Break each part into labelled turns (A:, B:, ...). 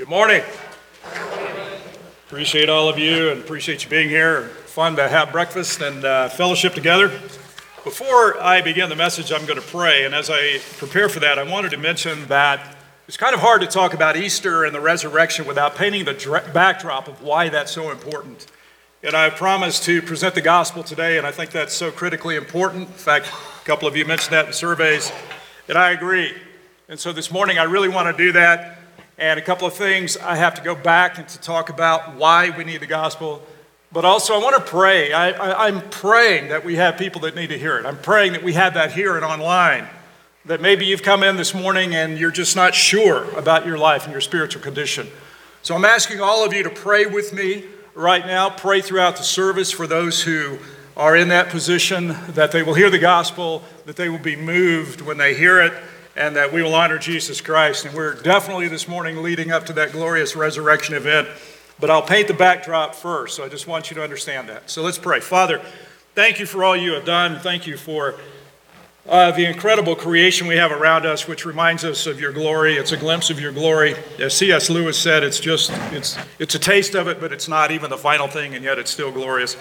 A: Good morning. Appreciate all of you and appreciate you being here. Fun to have breakfast and uh, fellowship together. Before I begin the message, I'm going to pray. And as I prepare for that, I wanted to mention that it's kind of hard to talk about Easter and the resurrection without painting the backdrop of why that's so important. And I promised to present the gospel today, and I think that's so critically important. In fact, a couple of you mentioned that in surveys, and I agree. And so this morning, I really want to do that. And a couple of things I have to go back and to talk about why we need the gospel. But also, I want to pray. I, am praying that we have people that need to hear it. I'm praying that we have that here and online. That maybe you've come in this morning and you're just not sure about your life and your spiritual condition. So I'm asking all of you to pray with me right now. Pray throughout the service for those who are in that position, that they will hear the gospel, that they will be moved when they hear it and that we will honor Jesus Christ. And we're definitely this morning leading up to that glorious resurrection event. But I'll paint the backdrop first, so I just want you to understand that. So let's pray. Father, thank you for all you have done. Thank you for uh, the incredible creation we have around us, which reminds us of your glory. It's a glimpse of your glory. As C.S. Lewis said, it's just it's it's a taste of it, but it's not even the final thing, and yet it's still glorious.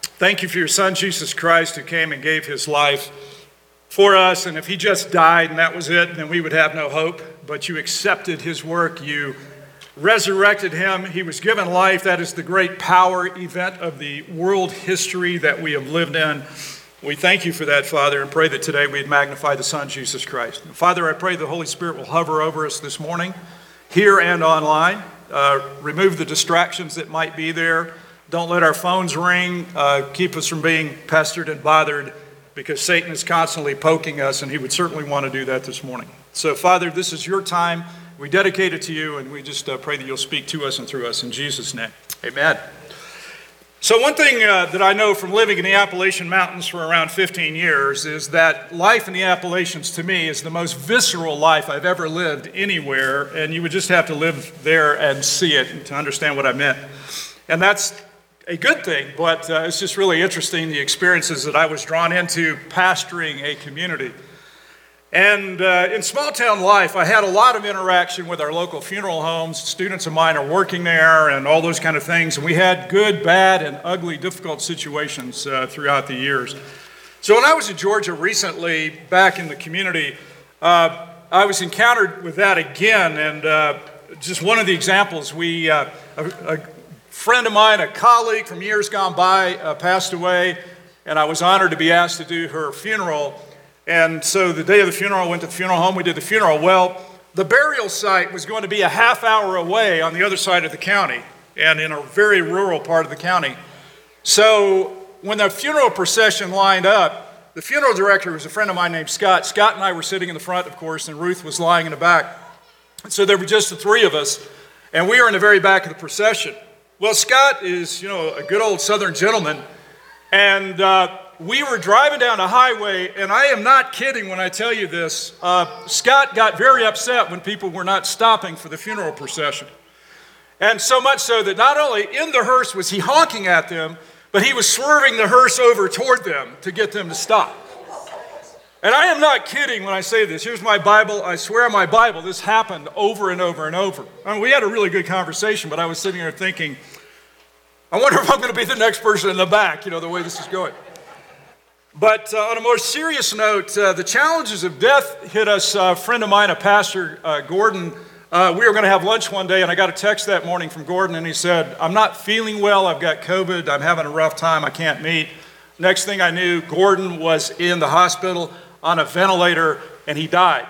A: Thank you for your Son Jesus Christ, who came and gave his life for us. And if he just died and that was it, then we would have no hope. But you accepted his work, you resurrected him, he was given life. That is the great power event of the world history that we have lived in. We thank you for that, Father, and pray that today we'd magnify the Son, Jesus Christ. And Father, I pray the Holy Spirit will hover over us this morning, here and online. Uh, remove the distractions that might be there. Don't let our phones ring. Uh, keep us from being pestered and bothered because Satan is constantly poking us, and he would certainly want to do that this morning. So, Father, this is your time. We dedicate it to you, and we just uh, pray that you'll speak to us and through us in Jesus' name. Amen. So, one thing uh, that I know from living in the Appalachian Mountains for around 15 years is that life in the Appalachians to me is the most visceral life I've ever lived anywhere, and you would just have to live there and see it to understand what I meant. And that's a good thing, but uh, it's just really interesting the experiences that I was drawn into pastoring a community. And uh, in small town life, I had a lot of interaction with our local funeral homes. Students of mine are working there and all those kind of things. And we had good, bad, and ugly, difficult situations uh, throughout the years. So when I was in Georgia recently, back in the community, uh, I was encountered with that again. And uh, just one of the examples, we, uh, a, a friend of mine, a colleague from years gone by, uh, passed away, and I was honored to be asked to do her funeral. And so the day of the funeral, I went to the funeral home, we did the funeral. Well, the burial site was going to be a half hour away on the other side of the county and in a very rural part of the county. So when the funeral procession lined up, the funeral director was a friend of mine named Scott. Scott and I were sitting in the front, of course, and Ruth was lying in the back. So there were just the three of us, and we were in the very back of the procession. Well, Scott is, you know, a good old Southern gentleman. And uh, we were driving down a highway, and I am not kidding when I tell you this. Uh, Scott got very upset when people were not stopping for the funeral procession. And so much so that not only in the hearse was he honking at them, but he was swerving the hearse over toward them to get them to stop. And I am not kidding when I say this. Here's my Bible. I swear my Bible, this happened over and over and over. I mean, we had a really good conversation, but I was sitting here thinking, I wonder if I'm going to be the next person in the back, you know, the way this is going. But uh, on a more serious note, uh, the challenges of death hit us. A friend of mine, a pastor, uh, Gordon, uh, we were going to have lunch one day, and I got a text that morning from Gordon, and he said, I'm not feeling well. I've got COVID. I'm having a rough time. I can't meet. Next thing I knew, Gordon was in the hospital on a ventilator and he died.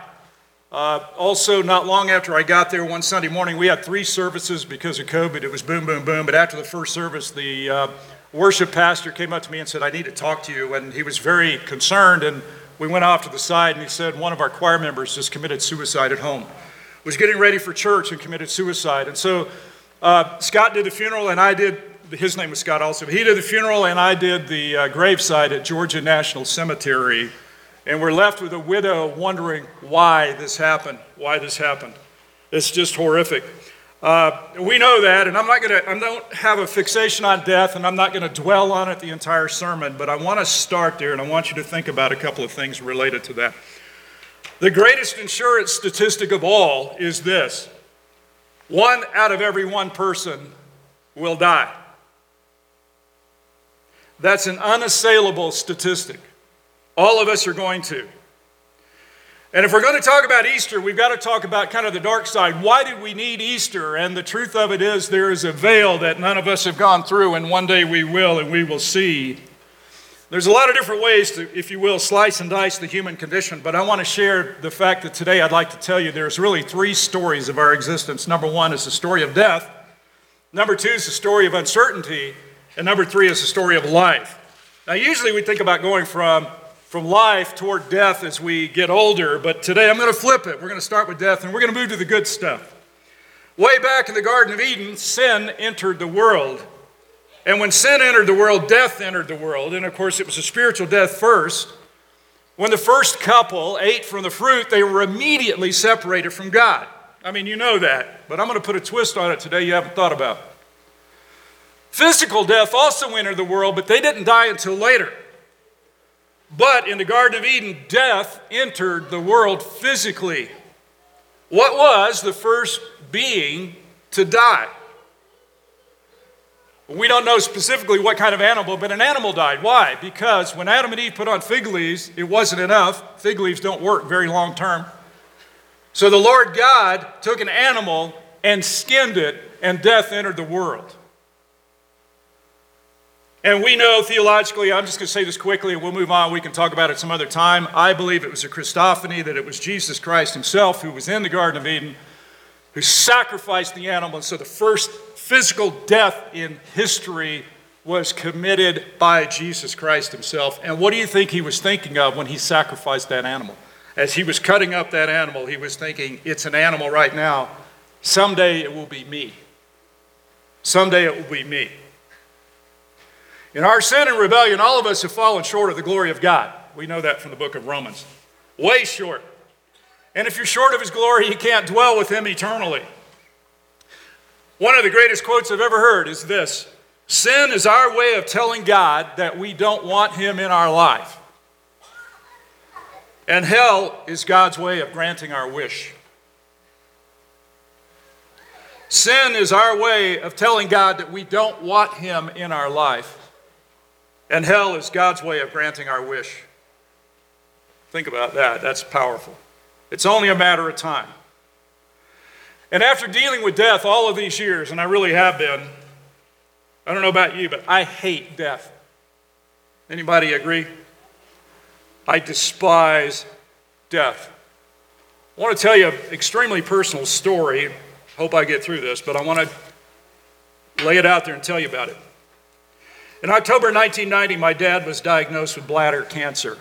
A: Uh, also, not long after I got there one Sunday morning, we had three services because of COVID. It was boom, boom, boom. But after the first service, the uh, worship pastor came up to me and said, I need to talk to you. And he was very concerned. And we went off to the side and he said, One of our choir members just committed suicide at home, was getting ready for church and committed suicide. And so uh, Scott did the funeral and I did, his name was Scott also, he did the funeral and I did the uh, graveside at Georgia National Cemetery and we're left with a widow wondering why this happened, why this happened. It's just horrific. Uh, we know that, and I'm not going to, I don't have a fixation on death, and I'm not going to dwell on it the entire sermon, but I want to start there, and I want you to think about a couple of things related to that. The greatest insurance statistic of all is this One out of every one person will die. That's an unassailable statistic. All of us are going to. And if we're going to talk about Easter, we've got to talk about kind of the dark side. Why did we need Easter? And the truth of it is, there is a veil that none of us have gone through, and one day we will, and we will see. There's a lot of different ways to, if you will, slice and dice the human condition, but I want to share the fact that today I'd like to tell you there's really three stories of our existence. Number one is the story of death, number two is the story of uncertainty, and number three is the story of life. Now, usually we think about going from from life toward death as we get older, but today I'm going to flip it. We're going to start with death and we're going to move to the good stuff. Way back in the Garden of Eden, sin entered the world. And when sin entered the world, death entered the world. And of course, it was a spiritual death first. When the first couple ate from the fruit, they were immediately separated from God. I mean, you know that, but I'm going to put a twist on it today you haven't thought about. Physical death also entered the world, but they didn't die until later. But in the Garden of Eden, death entered the world physically. What was the first being to die? We don't know specifically what kind of animal, but an animal died. Why? Because when Adam and Eve put on fig leaves, it wasn't enough. Fig leaves don't work very long term. So the Lord God took an animal and skinned it, and death entered the world. And we know theologically, I'm just going to say this quickly and we'll move on. We can talk about it some other time. I believe it was a Christophany, that it was Jesus Christ himself who was in the Garden of Eden, who sacrificed the animal. And so the first physical death in history was committed by Jesus Christ himself. And what do you think he was thinking of when he sacrificed that animal? As he was cutting up that animal, he was thinking, it's an animal right now. Someday it will be me. Someday it will be me. In our sin and rebellion, all of us have fallen short of the glory of God. We know that from the book of Romans. Way short. And if you're short of his glory, you can't dwell with him eternally. One of the greatest quotes I've ever heard is this Sin is our way of telling God that we don't want him in our life. And hell is God's way of granting our wish. Sin is our way of telling God that we don't want him in our life. And hell is God's way of granting our wish. Think about that. That's powerful. It's only a matter of time. And after dealing with death all of these years, and I really have been, I don't know about you, but I hate death. Anybody agree? I despise death. I want to tell you an extremely personal story. Hope I get through this, but I want to lay it out there and tell you about it. In October 1990, my dad was diagnosed with bladder cancer.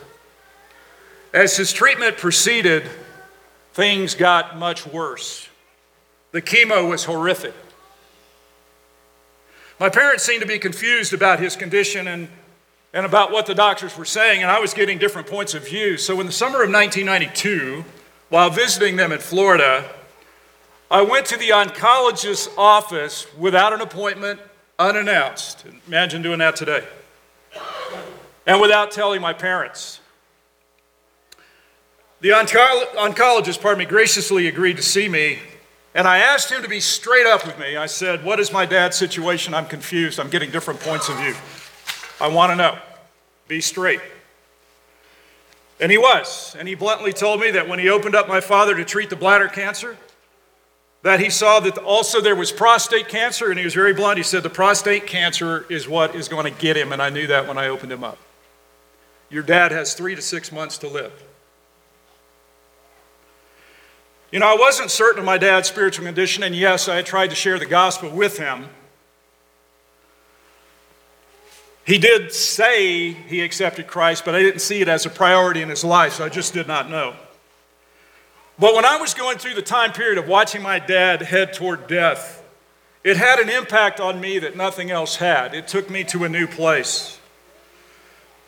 A: As his treatment proceeded, things got much worse. The chemo was horrific. My parents seemed to be confused about his condition and, and about what the doctors were saying, and I was getting different points of view. So, in the summer of 1992, while visiting them in Florida, I went to the oncologist's office without an appointment unannounced. Imagine doing that today. And without telling my parents. The oncologist, pardon me, graciously agreed to see me, and I asked him to be straight up with me. I said, What is my dad's situation? I'm confused. I'm getting different points of view. I want to know. Be straight. And he was. And he bluntly told me that when he opened up my father to treat the bladder cancer, that he saw that also there was prostate cancer, and he was very blunt. He said, The prostate cancer is what is going to get him, and I knew that when I opened him up. Your dad has three to six months to live. You know, I wasn't certain of my dad's spiritual condition, and yes, I tried to share the gospel with him. He did say he accepted Christ, but I didn't see it as a priority in his life, so I just did not know. But when I was going through the time period of watching my dad head toward death, it had an impact on me that nothing else had. It took me to a new place.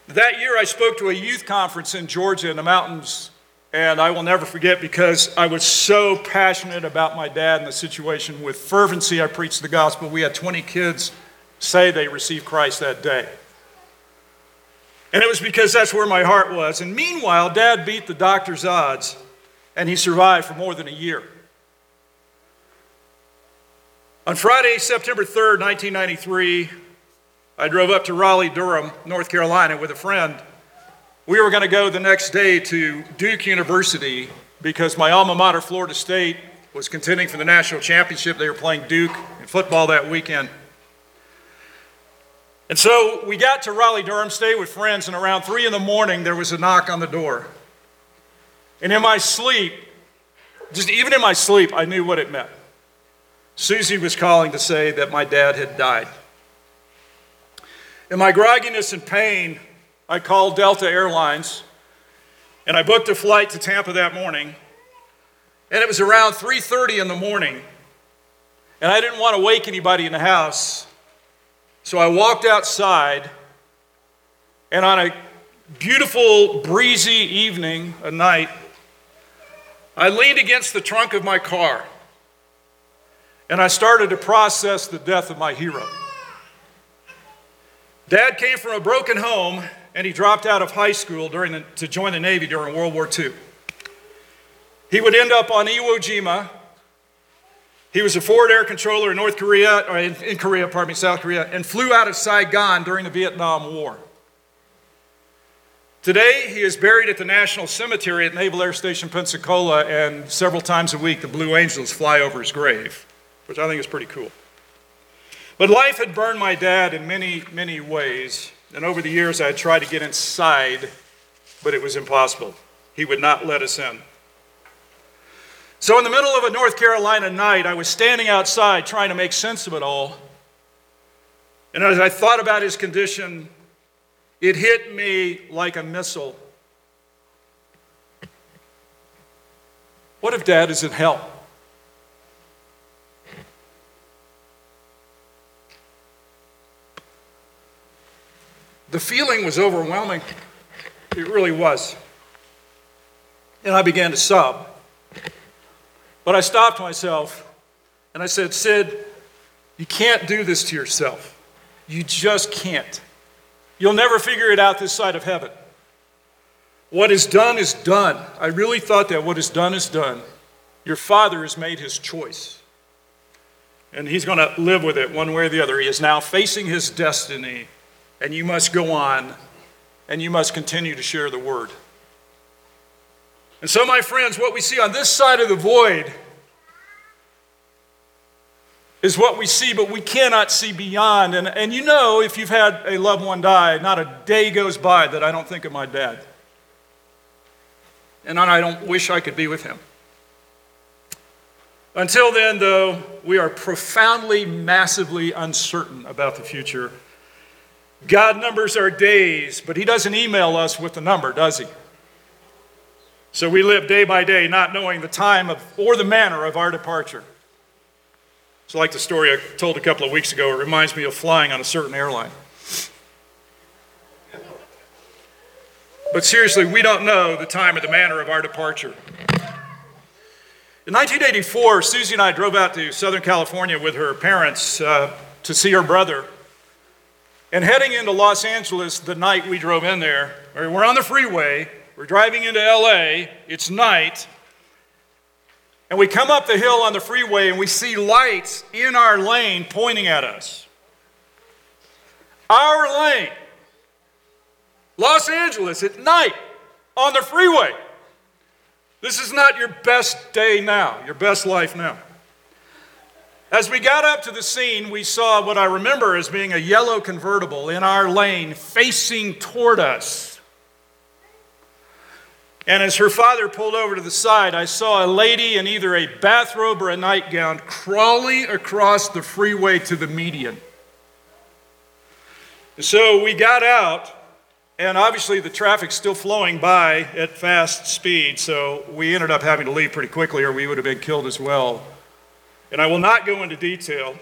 A: That year, I spoke to a youth conference in Georgia in the mountains, and I will never forget because I was so passionate about my dad and the situation. With fervency, I preached the gospel. We had 20 kids say they received Christ that day. And it was because that's where my heart was. And meanwhile, dad beat the doctor's odds and he survived for more than a year. On Friday, September 3rd, 1993, I drove up to Raleigh, Durham, North Carolina with a friend. We were going to go the next day to Duke University because my alma mater, Florida State, was contending for the national championship. They were playing Duke in football that weekend. And so we got to Raleigh, Durham, stayed with friends, and around 3 in the morning, there was a knock on the door. And in my sleep, just even in my sleep, I knew what it meant. Susie was calling to say that my dad had died. In my grogginess and pain, I called Delta Airlines and I booked a flight to Tampa that morning. And it was around 3:30 in the morning. And I didn't want to wake anybody in the house. So I walked outside and on a beautiful breezy evening, a night, I leaned against the trunk of my car and I started to process the death of my hero. Dad came from a broken home and he dropped out of high school during the, to join the Navy during World War II. He would end up on Iwo Jima. He was a forward air controller in North Korea, or in, in Korea, pardon me, South Korea, and flew out of Saigon during the Vietnam War. Today, he is buried at the National Cemetery at Naval Air Station Pensacola, and several times a week, the Blue Angels fly over his grave, which I think is pretty cool. But life had burned my dad in many, many ways, and over the years, I had tried to get inside, but it was impossible. He would not let us in. So, in the middle of a North Carolina night, I was standing outside trying to make sense of it all. And as I thought about his condition, it hit me like a missile. What if dad is in hell? The feeling was overwhelming. It really was. And I began to sob. But I stopped myself and I said, Sid, you can't do this to yourself. You just can't. You'll never figure it out this side of heaven. What is done is done. I really thought that what is done is done. Your father has made his choice. And he's going to live with it one way or the other. He is now facing his destiny, and you must go on, and you must continue to share the word. And so, my friends, what we see on this side of the void is what we see, but we cannot see beyond. And, and you know, if you've had a loved one die, not a day goes by that I don't think of my dad. And I don't wish I could be with him. Until then, though, we are profoundly, massively uncertain about the future. God numbers our days, but He doesn't email us with the number, does He? So we live day by day, not knowing the time of, or the manner of our departure. It's like the story I told a couple of weeks ago. It reminds me of flying on a certain airline. But seriously, we don't know the time or the manner of our departure. In 1984, Susie and I drove out to Southern California with her parents uh, to see her brother. And heading into Los Angeles the night we drove in there, we're on the freeway, we're driving into LA, it's night, and we come up the hill on the freeway and we see lights in our lane pointing at us. Our lane. Los Angeles at night on the freeway. This is not your best day now, your best life now. As we got up to the scene, we saw what I remember as being a yellow convertible in our lane facing toward us. And as her father pulled over to the side, I saw a lady in either a bathrobe or a nightgown crawling across the freeway to the median. So we got out, and obviously the traffic's still flowing by at fast speed, so we ended up having to leave pretty quickly, or we would have been killed as well. And I will not go into detail,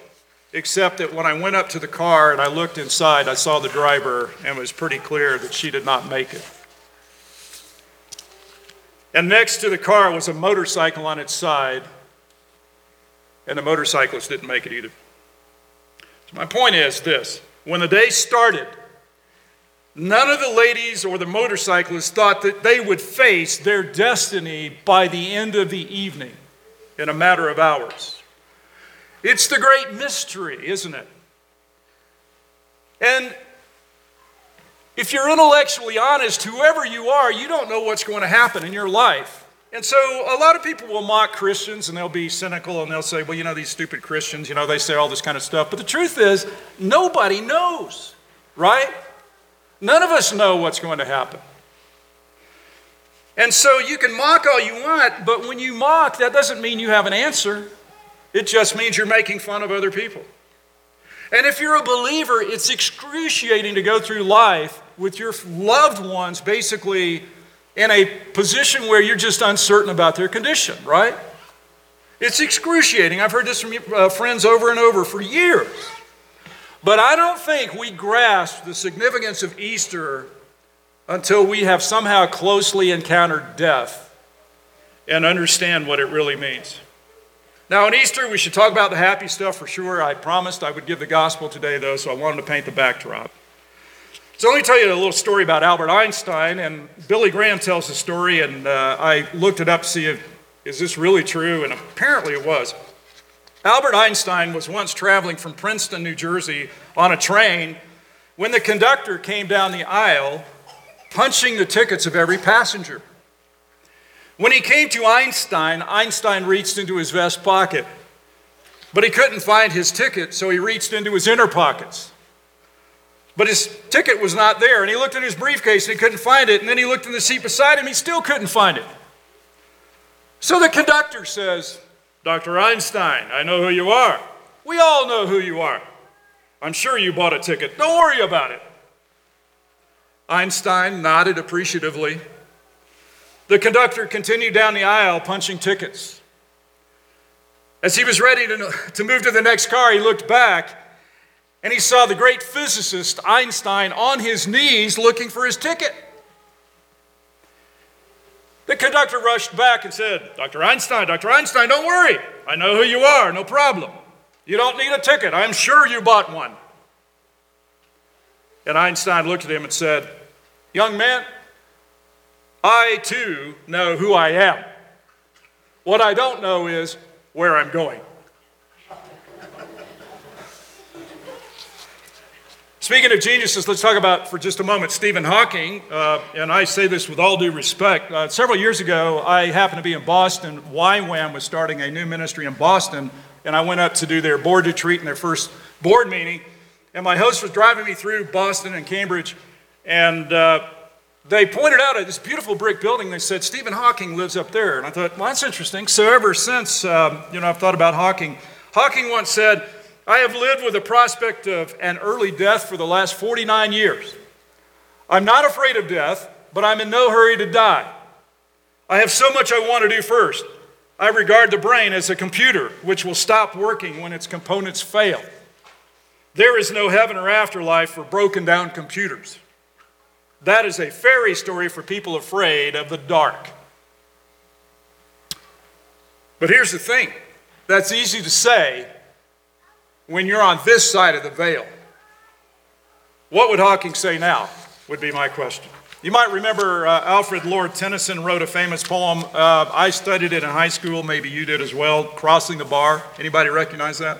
A: except that when I went up to the car and I looked inside, I saw the driver, and it was pretty clear that she did not make it. And next to the car was a motorcycle on its side, and the motorcyclist didn't make it either. So my point is this when the day started, none of the ladies or the motorcyclists thought that they would face their destiny by the end of the evening in a matter of hours. It's the great mystery, isn't it? And if you're intellectually honest, whoever you are, you don't know what's going to happen in your life. And so a lot of people will mock Christians and they'll be cynical and they'll say, well, you know, these stupid Christians, you know, they say all this kind of stuff. But the truth is, nobody knows, right? None of us know what's going to happen. And so you can mock all you want, but when you mock, that doesn't mean you have an answer. It just means you're making fun of other people. And if you're a believer, it's excruciating to go through life with your loved ones basically in a position where you're just uncertain about their condition, right? It's excruciating. I've heard this from uh, friends over and over for years. But I don't think we grasp the significance of Easter until we have somehow closely encountered death and understand what it really means. Now, on Easter, we should talk about the happy stuff for sure. I promised I would give the gospel today, though, so I wanted to paint the backdrop. So let me tell you a little story about Albert Einstein. And Billy Graham tells the story, and uh, I looked it up to see if is this really true, and apparently it was. Albert Einstein was once traveling from Princeton, New Jersey, on a train when the conductor came down the aisle punching the tickets of every passenger. When he came to Einstein, Einstein reached into his vest pocket, but he couldn't find his ticket, so he reached into his inner pockets. But his ticket was not there, and he looked in his briefcase and he couldn't find it, and then he looked in the seat beside him, he still couldn't find it. So the conductor says, Dr. Einstein, I know who you are. We all know who you are. I'm sure you bought a ticket. Don't worry about it. Einstein nodded appreciatively. The conductor continued down the aisle punching tickets. As he was ready to, to move to the next car, he looked back and he saw the great physicist Einstein on his knees looking for his ticket. The conductor rushed back and said, Dr. Einstein, Dr. Einstein, don't worry. I know who you are, no problem. You don't need a ticket. I'm sure you bought one. And Einstein looked at him and said, Young man, I too know who I am. What I don't know is where I'm going. Speaking of geniuses, let's talk about for just a moment Stephen Hawking. Uh, and I say this with all due respect. Uh, several years ago, I happened to be in Boston. YWAM was starting a new ministry in Boston, and I went up to do their board retreat and their first board meeting. And my host was driving me through Boston and Cambridge, and uh, they pointed out at this beautiful brick building. They said, Stephen Hawking lives up there. And I thought, well, that's interesting. So ever since, um, you know, I've thought about Hawking. Hawking once said, I have lived with the prospect of an early death for the last 49 years. I'm not afraid of death, but I'm in no hurry to die. I have so much I want to do first. I regard the brain as a computer which will stop working when its components fail. There is no heaven or afterlife for broken down computers. That is a fairy story for people afraid of the dark. But here's the thing that's easy to say when you're on this side of the veil. What would Hawking say now? Would be my question. You might remember uh, Alfred Lord Tennyson wrote a famous poem. Uh, I studied it in high school. Maybe you did as well. Crossing the bar. Anybody recognize that?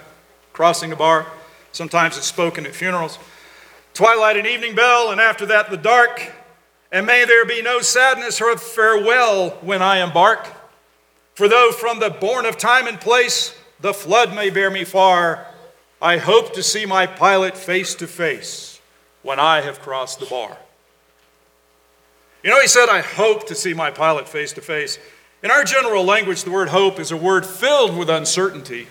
A: Crossing the bar. Sometimes it's spoken at funerals. Twilight and evening bell, and after that the dark. And may there be no sadness or farewell when I embark. For though from the bourne of time and place the flood may bear me far, I hope to see my pilot face to face when I have crossed the bar. You know, he said, I hope to see my pilot face to face. In our general language, the word hope is a word filled with uncertainty.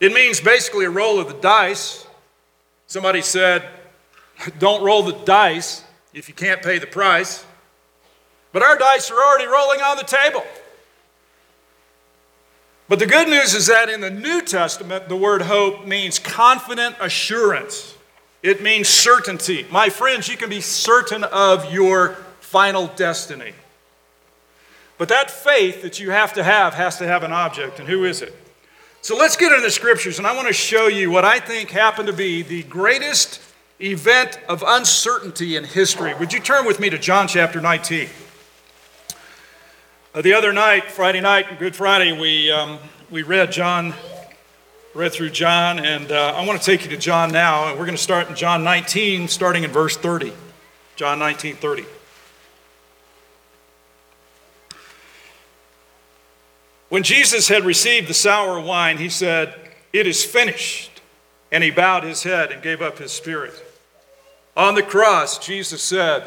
A: It means basically a roll of the dice. Somebody said, Don't roll the dice if you can't pay the price. But our dice are already rolling on the table. But the good news is that in the New Testament, the word hope means confident assurance. It means certainty. My friends, you can be certain of your final destiny. But that faith that you have to have has to have an object, and who is it? So let's get into the scriptures, and I want to show you what I think happened to be the greatest event of uncertainty in history. Would you turn with me to John chapter 19? Uh, the other night, Friday night, Good Friday, we, um, we read John read through John, and uh, I want to take you to John now, and we're going to start in John 19, starting in verse 30. John 19, 30. When Jesus had received the sour wine, he said, It is finished. And he bowed his head and gave up his spirit. On the cross, Jesus said,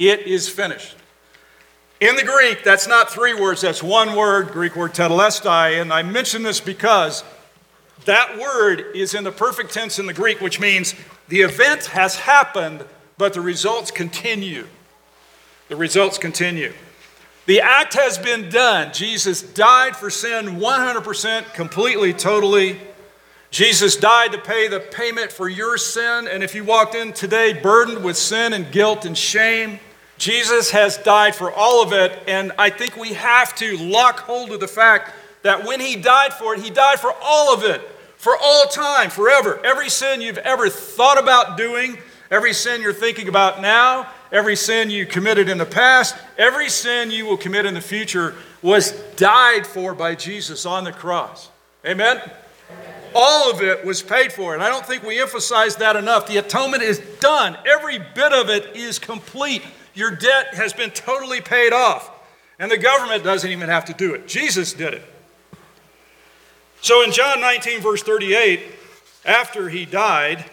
A: It is finished. In the Greek, that's not three words, that's one word, Greek word tetelestai. And I mention this because that word is in the perfect tense in the Greek, which means the event has happened, but the results continue. The results continue. The act has been done. Jesus died for sin 100%, completely, totally. Jesus died to pay the payment for your sin. And if you walked in today burdened with sin and guilt and shame, Jesus has died for all of it, and I think we have to lock hold of the fact that when He died for it, He died for all of it, for all time, forever. Every sin you've ever thought about doing, every sin you're thinking about now, every sin you committed in the past, every sin you will commit in the future was died for by Jesus on the cross. Amen? All of it was paid for, and I don't think we emphasize that enough. The atonement is done, every bit of it is complete. Your debt has been totally paid off. And the government doesn't even have to do it. Jesus did it. So in John 19, verse 38, after he died,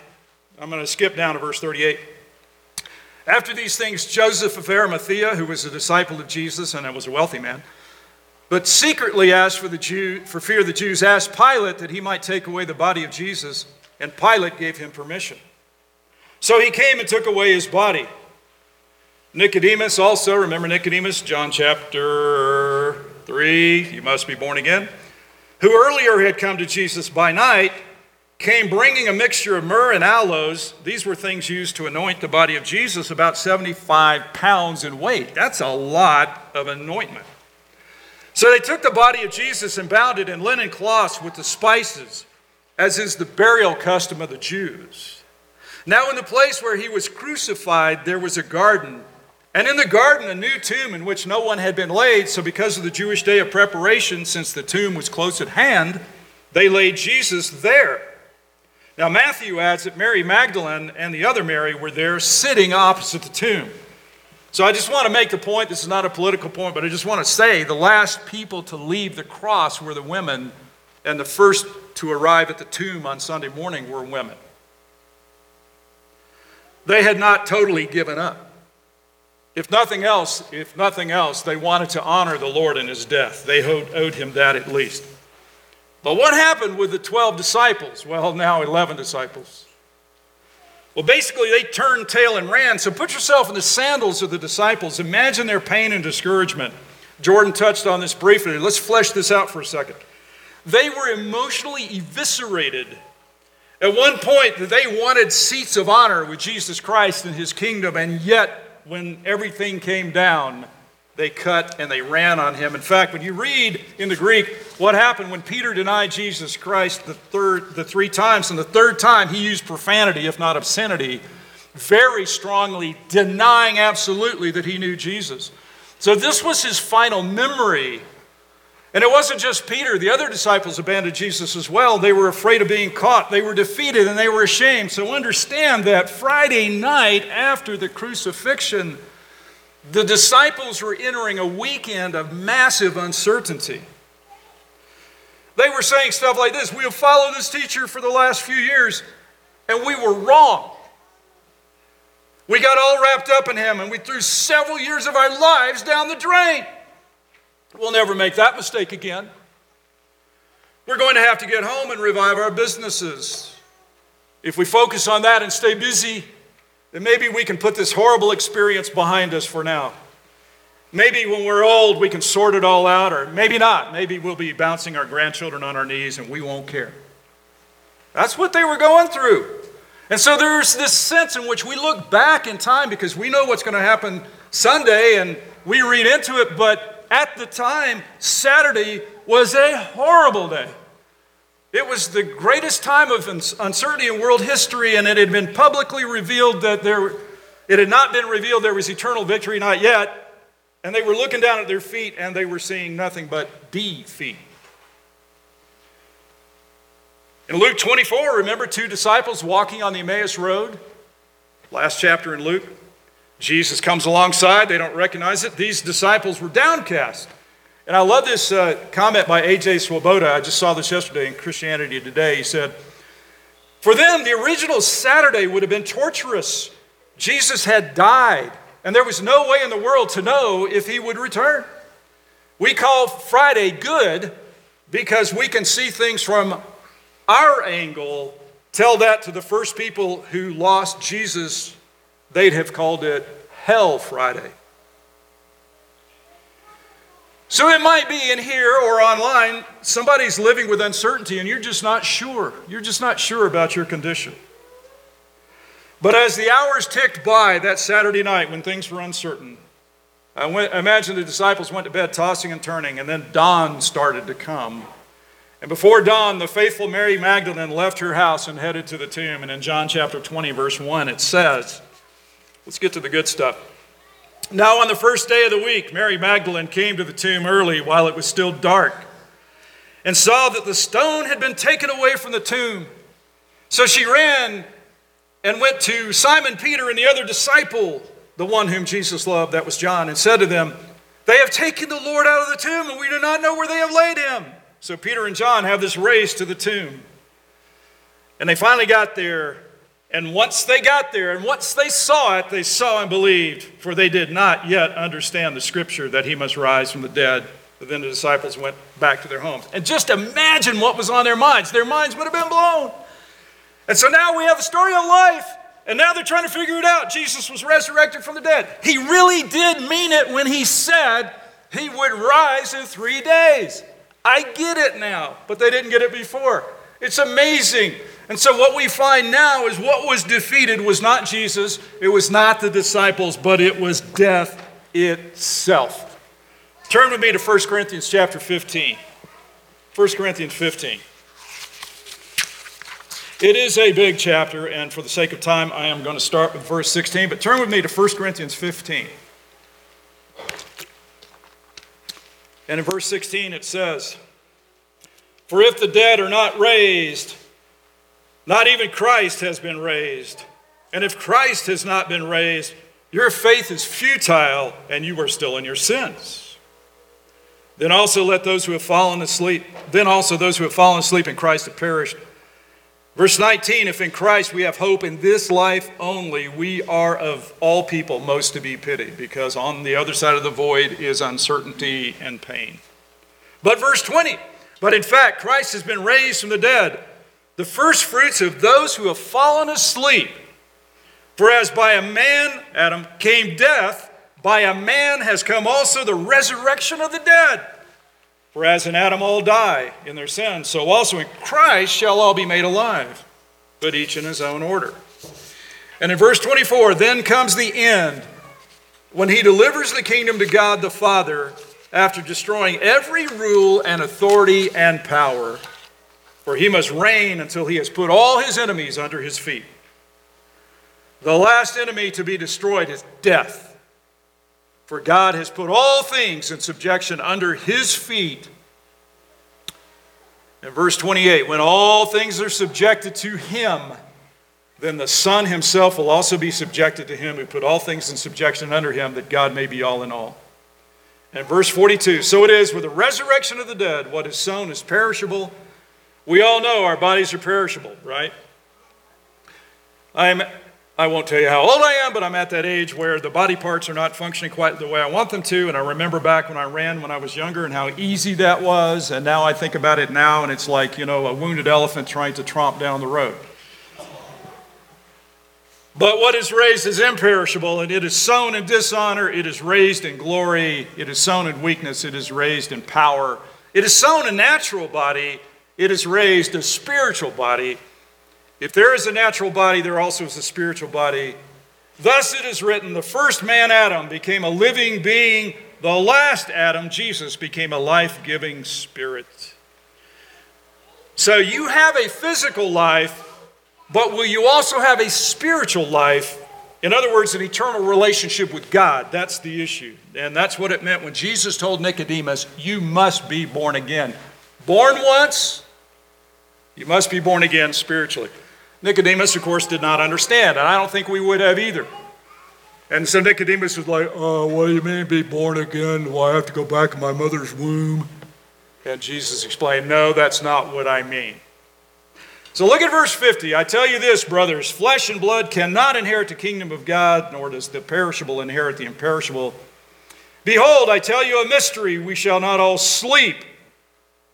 A: I'm going to skip down to verse 38. After these things, Joseph of Arimathea, who was a disciple of Jesus and was a wealthy man, but secretly asked for the Jew, for fear the Jews, asked Pilate that he might take away the body of Jesus, and Pilate gave him permission. So he came and took away his body. Nicodemus also, remember Nicodemus, John chapter 3, you must be born again, who earlier had come to Jesus by night, came bringing a mixture of myrrh and aloes. These were things used to anoint the body of Jesus, about 75 pounds in weight. That's a lot of anointment. So they took the body of Jesus and bound it in linen cloths with the spices, as is the burial custom of the Jews. Now, in the place where he was crucified, there was a garden and in the garden, a new tomb in which no one had been laid. So, because of the Jewish day of preparation, since the tomb was close at hand, they laid Jesus there. Now, Matthew adds that Mary Magdalene and the other Mary were there sitting opposite the tomb. So, I just want to make the point this is not a political point, but I just want to say the last people to leave the cross were the women, and the first to arrive at the tomb on Sunday morning were women. They had not totally given up. If nothing else, if nothing else, they wanted to honor the Lord in his death. They owed him that at least. But what happened with the 12 disciples? Well, now 11 disciples. Well, basically, they turned tail and ran. So put yourself in the sandals of the disciples. Imagine their pain and discouragement. Jordan touched on this briefly. Let's flesh this out for a second. They were emotionally eviscerated. At one point, they wanted seats of honor with Jesus Christ and his kingdom, and yet when everything came down, they cut and they ran on him. In fact, when you read in the Greek what happened when Peter denied Jesus Christ the third the three times, and the third time he used profanity, if not obscenity, very strongly denying absolutely that he knew Jesus. So this was his final memory and it wasn't just Peter, the other disciples abandoned Jesus as well. They were afraid of being caught, they were defeated, and they were ashamed. So understand that Friday night after the crucifixion, the disciples were entering a weekend of massive uncertainty. They were saying stuff like this We have followed this teacher for the last few years, and we were wrong. We got all wrapped up in him, and we threw several years of our lives down the drain. We'll never make that mistake again. We're going to have to get home and revive our businesses. If we focus on that and stay busy, then maybe we can put this horrible experience behind us for now. Maybe when we're old, we can sort it all out, or maybe not. Maybe we'll be bouncing our grandchildren on our knees and we won't care. That's what they were going through. And so there's this sense in which we look back in time because we know what's going to happen Sunday and we read into it, but at the time, Saturday was a horrible day. It was the greatest time of uncertainty in world history, and it had been publicly revealed that there, it had not been revealed there was eternal victory, not yet. And they were looking down at their feet and they were seeing nothing but defeat. In Luke 24, remember two disciples walking on the Emmaus Road? Last chapter in Luke. Jesus comes alongside, they don't recognize it. These disciples were downcast. And I love this uh, comment by A.J. Swoboda. I just saw this yesterday in Christianity Today. He said, For them, the original Saturday would have been torturous. Jesus had died, and there was no way in the world to know if he would return. We call Friday good because we can see things from our angle. Tell that to the first people who lost Jesus they'd have called it Hell Friday. So it might be in here or online, somebody's living with uncertainty and you're just not sure. You're just not sure about your condition. But as the hours ticked by that Saturday night when things were uncertain, I, went, I imagine the disciples went to bed tossing and turning, and then dawn started to come. And before dawn, the faithful Mary Magdalene left her house and headed to the tomb. And in John chapter 20, verse 1, it says, Let's get to the good stuff. Now, on the first day of the week, Mary Magdalene came to the tomb early while it was still dark and saw that the stone had been taken away from the tomb. So she ran and went to Simon Peter and the other disciple, the one whom Jesus loved, that was John, and said to them, They have taken the Lord out of the tomb, and we do not know where they have laid him. So Peter and John have this race to the tomb. And they finally got there and once they got there, and once they saw it, they saw and believed, for they did not yet understand the scripture that he must rise from the dead. But then the disciples went back to their homes. And just imagine what was on their minds. Their minds would have been blown. And so now we have the story of life, and now they're trying to figure it out. Jesus was resurrected from the dead. He really did mean it when he said he would rise in three days. I get it now, but they didn't get it before. It's amazing and so, what we find now is what was defeated was not Jesus, it was not the disciples, but it was death itself. Turn with me to 1 Corinthians chapter 15. 1 Corinthians 15. It is a big chapter, and for the sake of time, I am going to start with verse 16, but turn with me to 1 Corinthians 15. And in verse 16 it says, For if the dead are not raised, not even Christ has been raised. And if Christ has not been raised, your faith is futile and you are still in your sins. Then also let those who have fallen asleep, then also those who have fallen asleep in Christ have perished. Verse 19 If in Christ we have hope in this life only, we are of all people most to be pitied, because on the other side of the void is uncertainty and pain. But verse 20 But in fact, Christ has been raised from the dead the first fruits of those who have fallen asleep. For as by a man, Adam, came death, by a man has come also the resurrection of the dead. For as in Adam all die in their sins, so also in Christ shall all be made alive, but each in his own order. And in verse 24, then comes the end, when he delivers the kingdom to God the Father after destroying every rule and authority and power for he must reign until he has put all his enemies under his feet. The last enemy to be destroyed is death. For God has put all things in subjection under his feet. In verse 28, when all things are subjected to him, then the Son himself will also be subjected to him who put all things in subjection under him, that God may be all in all. And verse 42 So it is with the resurrection of the dead, what is sown is perishable we all know our bodies are perishable, right? I'm, I won't tell you how old I am, but I'm at that age where the body parts are not functioning quite the way I want them to. And I remember back when I ran when I was younger and how easy that was. And now I think about it now, and it's like, you know, a wounded elephant trying to tromp down the road. But what is raised is imperishable, and it is sown in dishonor, it is raised in glory, it is sown in weakness, it is raised in power. It is sown a natural body, it has raised a spiritual body. If there is a natural body, there also is a spiritual body. Thus it is written the first man, Adam, became a living being. The last Adam, Jesus, became a life giving spirit. So you have a physical life, but will you also have a spiritual life? In other words, an eternal relationship with God. That's the issue. And that's what it meant when Jesus told Nicodemus, You must be born again. Born once, You must be born again spiritually. Nicodemus, of course, did not understand, and I don't think we would have either. And so Nicodemus was like, Oh, what do you mean be born again? Do I have to go back in my mother's womb? And Jesus explained, No, that's not what I mean. So look at verse 50. I tell you this, brothers flesh and blood cannot inherit the kingdom of God, nor does the perishable inherit the imperishable. Behold, I tell you a mystery. We shall not all sleep,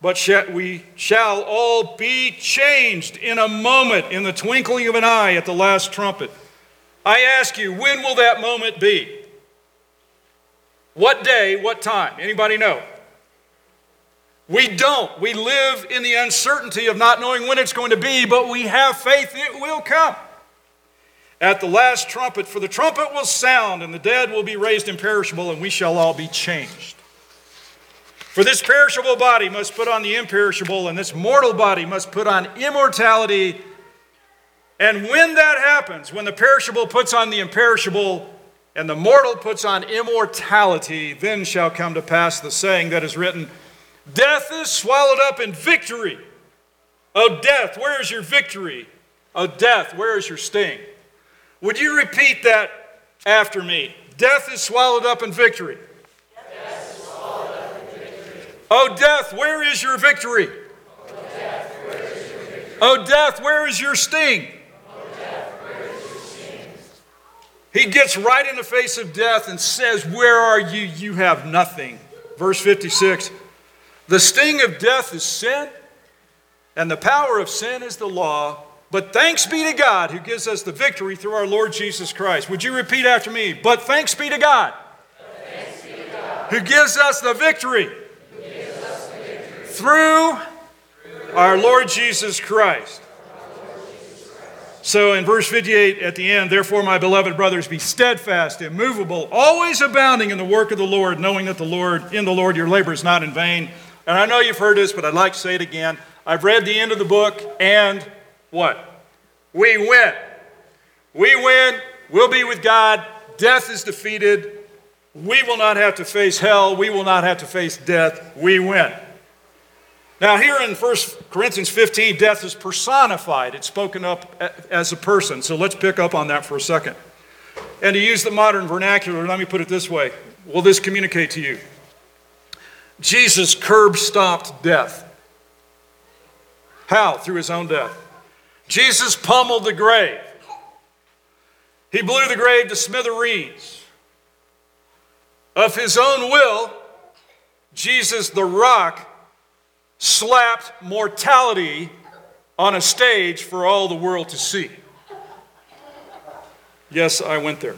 A: but we shall all be changed in a moment, in the twinkling of an eye, at the last trumpet. I ask you, when will that moment be? What day, what time? Anybody know? We don't. We live in the uncertainty of not knowing when it's going to be, but we have faith it will come. At the last trumpet, for the trumpet will sound, and the dead will be raised imperishable, and we shall all be changed. For this perishable body must put on the imperishable, and this mortal body must put on immortality. And when that happens, when the perishable puts on the imperishable and the mortal puts on immortality, then shall come to pass the saying that is written Death is swallowed up in victory. Oh, death, where is your victory? Oh, death, where is your sting? Would you repeat that after me? Death is swallowed up in victory. Oh, death, where is your victory? Oh, death, where is your sting? He gets right in the face of death and says, Where are you? You have nothing. Verse 56 The sting of death is sin, and the power of sin is the law. But thanks be to God who gives us the victory through our Lord Jesus Christ. Would you repeat after me? But thanks be to God,
B: be to God
A: who gives
B: us the victory.
A: Through our Lord Jesus Christ. So in verse 58 at the end, therefore, my beloved brothers, be steadfast, immovable, always abounding in the work of the Lord, knowing that the Lord, in the Lord, your labor is not in vain. And I know you've heard this, but I'd like to say it again. I've read the end of the book, and what? We win. We win. We'll be with God. Death is defeated. We will not have to face hell. We will not have to face death. We win. Now, here in 1 Corinthians 15, death is personified. It's spoken up as a person. So let's pick up on that for a second. And to use the modern vernacular, let me put it this way Will this communicate to you? Jesus curb stopped death. How? Through his own death. Jesus pummeled the grave. He blew the grave to smithereens. Of his own will, Jesus, the rock, slapped mortality on a stage for all the world to see. Yes, I went there.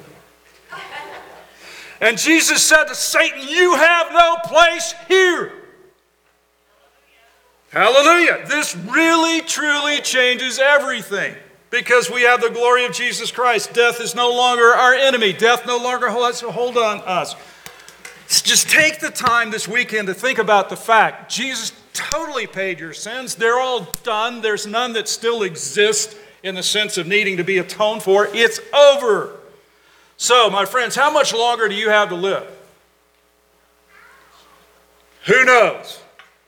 A: And Jesus said to Satan, You have no place here. Hallelujah. This really, truly changes everything because we have the glory of Jesus Christ. Death is no longer our enemy, death no longer has a hold on us. Just take the time this weekend to think about the fact Jesus totally paid your sins. They're all done. There's none that still exist in the sense of needing to be atoned for. It's over. So, my friends, how much longer do you have to live? Who knows?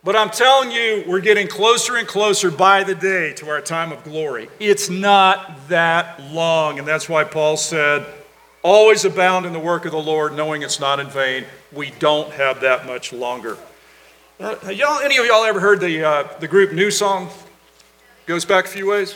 A: But I'm telling you, we're getting closer and closer by the day to our time of glory. It's not that long. And that's why Paul said, always abound in the work of the Lord, knowing it's not in vain. We don't have that much longer. Uh, y'all, any of y'all ever heard the, uh, the group New Song? Goes back a few ways.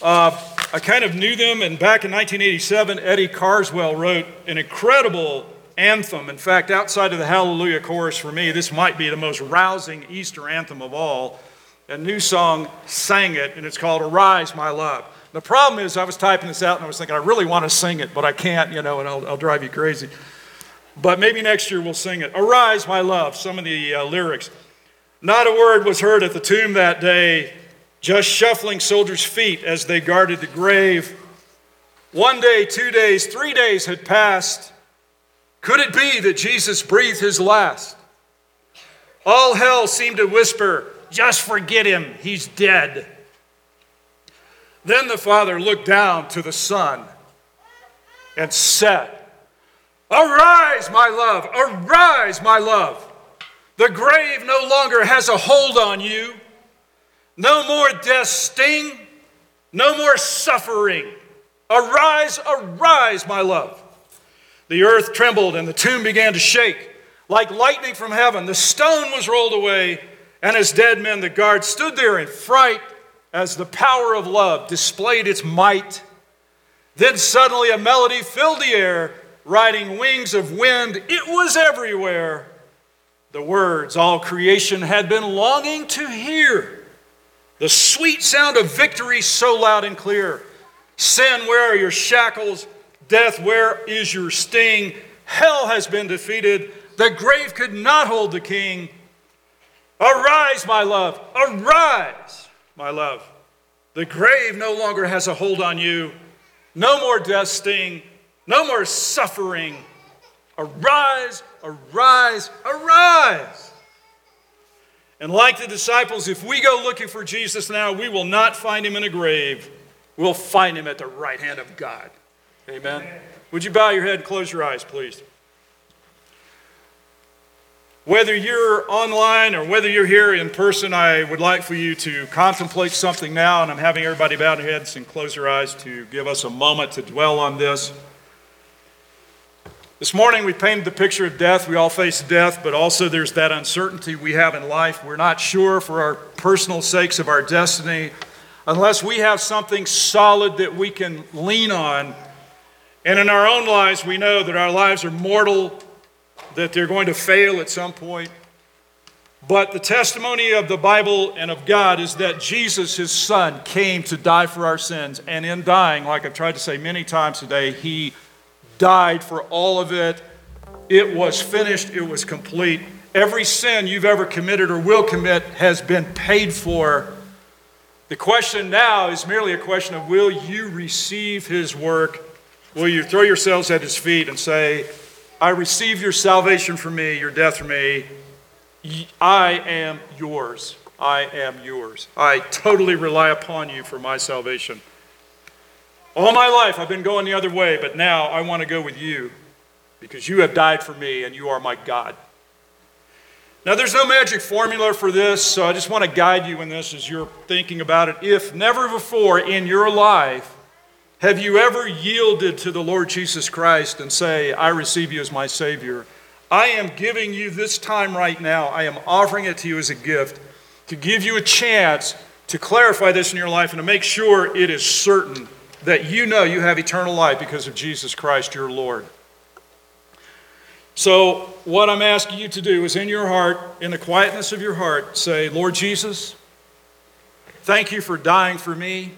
A: Uh, I kind of knew them, and back in 1987, Eddie Carswell wrote an incredible anthem. In fact, outside of the Hallelujah chorus, for me, this might be the most rousing Easter anthem of all. A new song sang it, and it's called Arise, My Love. The problem is, I was typing this out and I was thinking, I really want to sing it, but I can't, you know, and I'll, I'll drive you crazy. But maybe next year we'll sing it. Arise, my love, some of the uh, lyrics. Not a word was heard at the tomb that day, just shuffling soldiers' feet as they guarded the grave. One day, two days, three days had passed. Could it be that Jesus breathed his last? All hell seemed to whisper, Just forget him, he's dead. Then the Father looked down to the Son and said, Arise, my love, arise, my love. The grave no longer has a hold on you. No more death's sting, no more suffering. Arise, arise, my love. The earth trembled and the tomb began to shake. Like lightning from heaven, the stone was rolled away, and as dead men, the guards stood there in fright as the power of love displayed its might. Then suddenly a melody filled the air, riding wings of wind. It was everywhere. The words all creation had been longing to hear. The sweet sound of victory so loud and clear. Sin, where are your shackles? Death, where is your sting? Hell has been defeated. The grave could not hold the king. Arise, my love, arise, my love. The grave no longer has a hold on you. No more death sting, no more suffering. Arise, arise, arise. And like the disciples, if we go looking for Jesus now, we will not find him in a grave. We'll find him at the right hand of God. Amen. Would you bow your head and close your eyes, please? Whether you're online or whether you're here in person, I would like for you to contemplate something now, and I'm having everybody bow their heads and close their eyes to give us a moment to dwell on this. This morning we painted the picture of death. We all face death, but also there's that uncertainty we have in life. We're not sure for our personal sakes of our destiny unless we have something solid that we can lean on. And in our own lives, we know that our lives are mortal, that they're going to fail at some point. But the testimony of the Bible and of God is that Jesus, his son, came to die for our sins. And in dying, like I've tried to say many times today, he died for all of it. It was finished, it was complete. Every sin you've ever committed or will commit has been paid for. The question now is merely a question of will you receive his work? Will you throw yourselves at his feet and say, I receive your salvation for me, your death for me. I am yours. I am yours. I totally rely upon you for my salvation. All my life I've been going the other way, but now I want to go with you because you have died for me and you are my God. Now, there's no magic formula for this, so I just want to guide you in this as you're thinking about it. If never before in your life have you ever yielded to the Lord Jesus Christ and say, I receive you as my Savior, I am giving you this time right now, I am offering it to you as a gift to give you a chance to clarify this in your life and to make sure it is certain that you know you have eternal life because of Jesus Christ your Lord. So, what I'm asking you to do is in your heart, in the quietness of your heart, say, Lord Jesus, thank you for dying for me.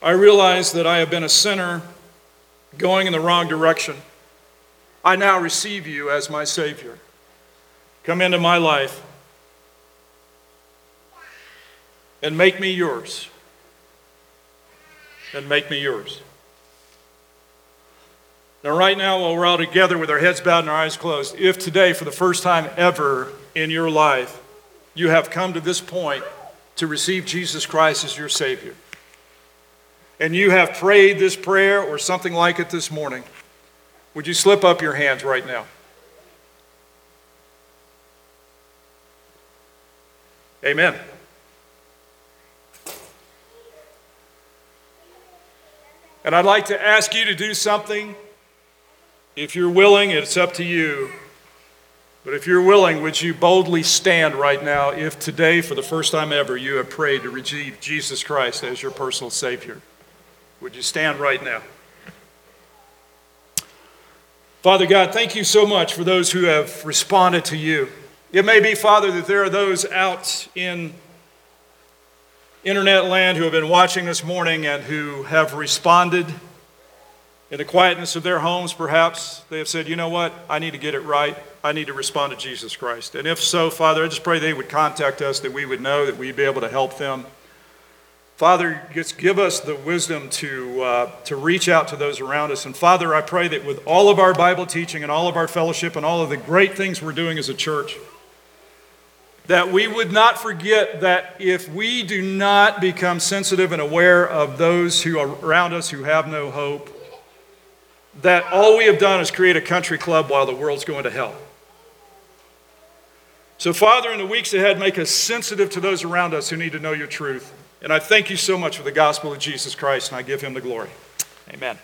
A: I realize that I have been a sinner going in the wrong direction. I now receive you as my Savior. Come into my life and make me yours and make me yours. Now, right now, while we're all together with our heads bowed and our eyes closed, if today, for the first time ever in your life, you have come to this point to receive Jesus Christ as your Savior, and you have prayed this prayer or something like it this morning, would you slip up your hands right now? Amen. And I'd like to ask you to do something. If you're willing, it's up to you. But if you're willing, would you boldly stand right now if today, for the first time ever, you have prayed to receive Jesus Christ as your personal Savior? Would you stand right now? Father God, thank you so much for those who have responded to you. It may be, Father, that there are those out in internet land who have been watching this morning and who have responded in the quietness of their homes, perhaps. They have said, you know what? I need to get it right. I need to respond to Jesus Christ. And if so, Father, I just pray they would contact us, that we would know, that we'd be able to help them. Father, just give us the wisdom to, uh, to reach out to those around us. And Father, I pray that with all of our Bible teaching and all of our fellowship and all of the great things we're doing as a church, that we would not forget that if we do not become sensitive and aware of those who are around us who have no hope, that all we have done is create a country club while the world's going to hell. So, Father, in the weeks ahead, make us sensitive to those around us who need to know your truth. And I thank you so much for the gospel of Jesus Christ, and I give him the glory. Amen.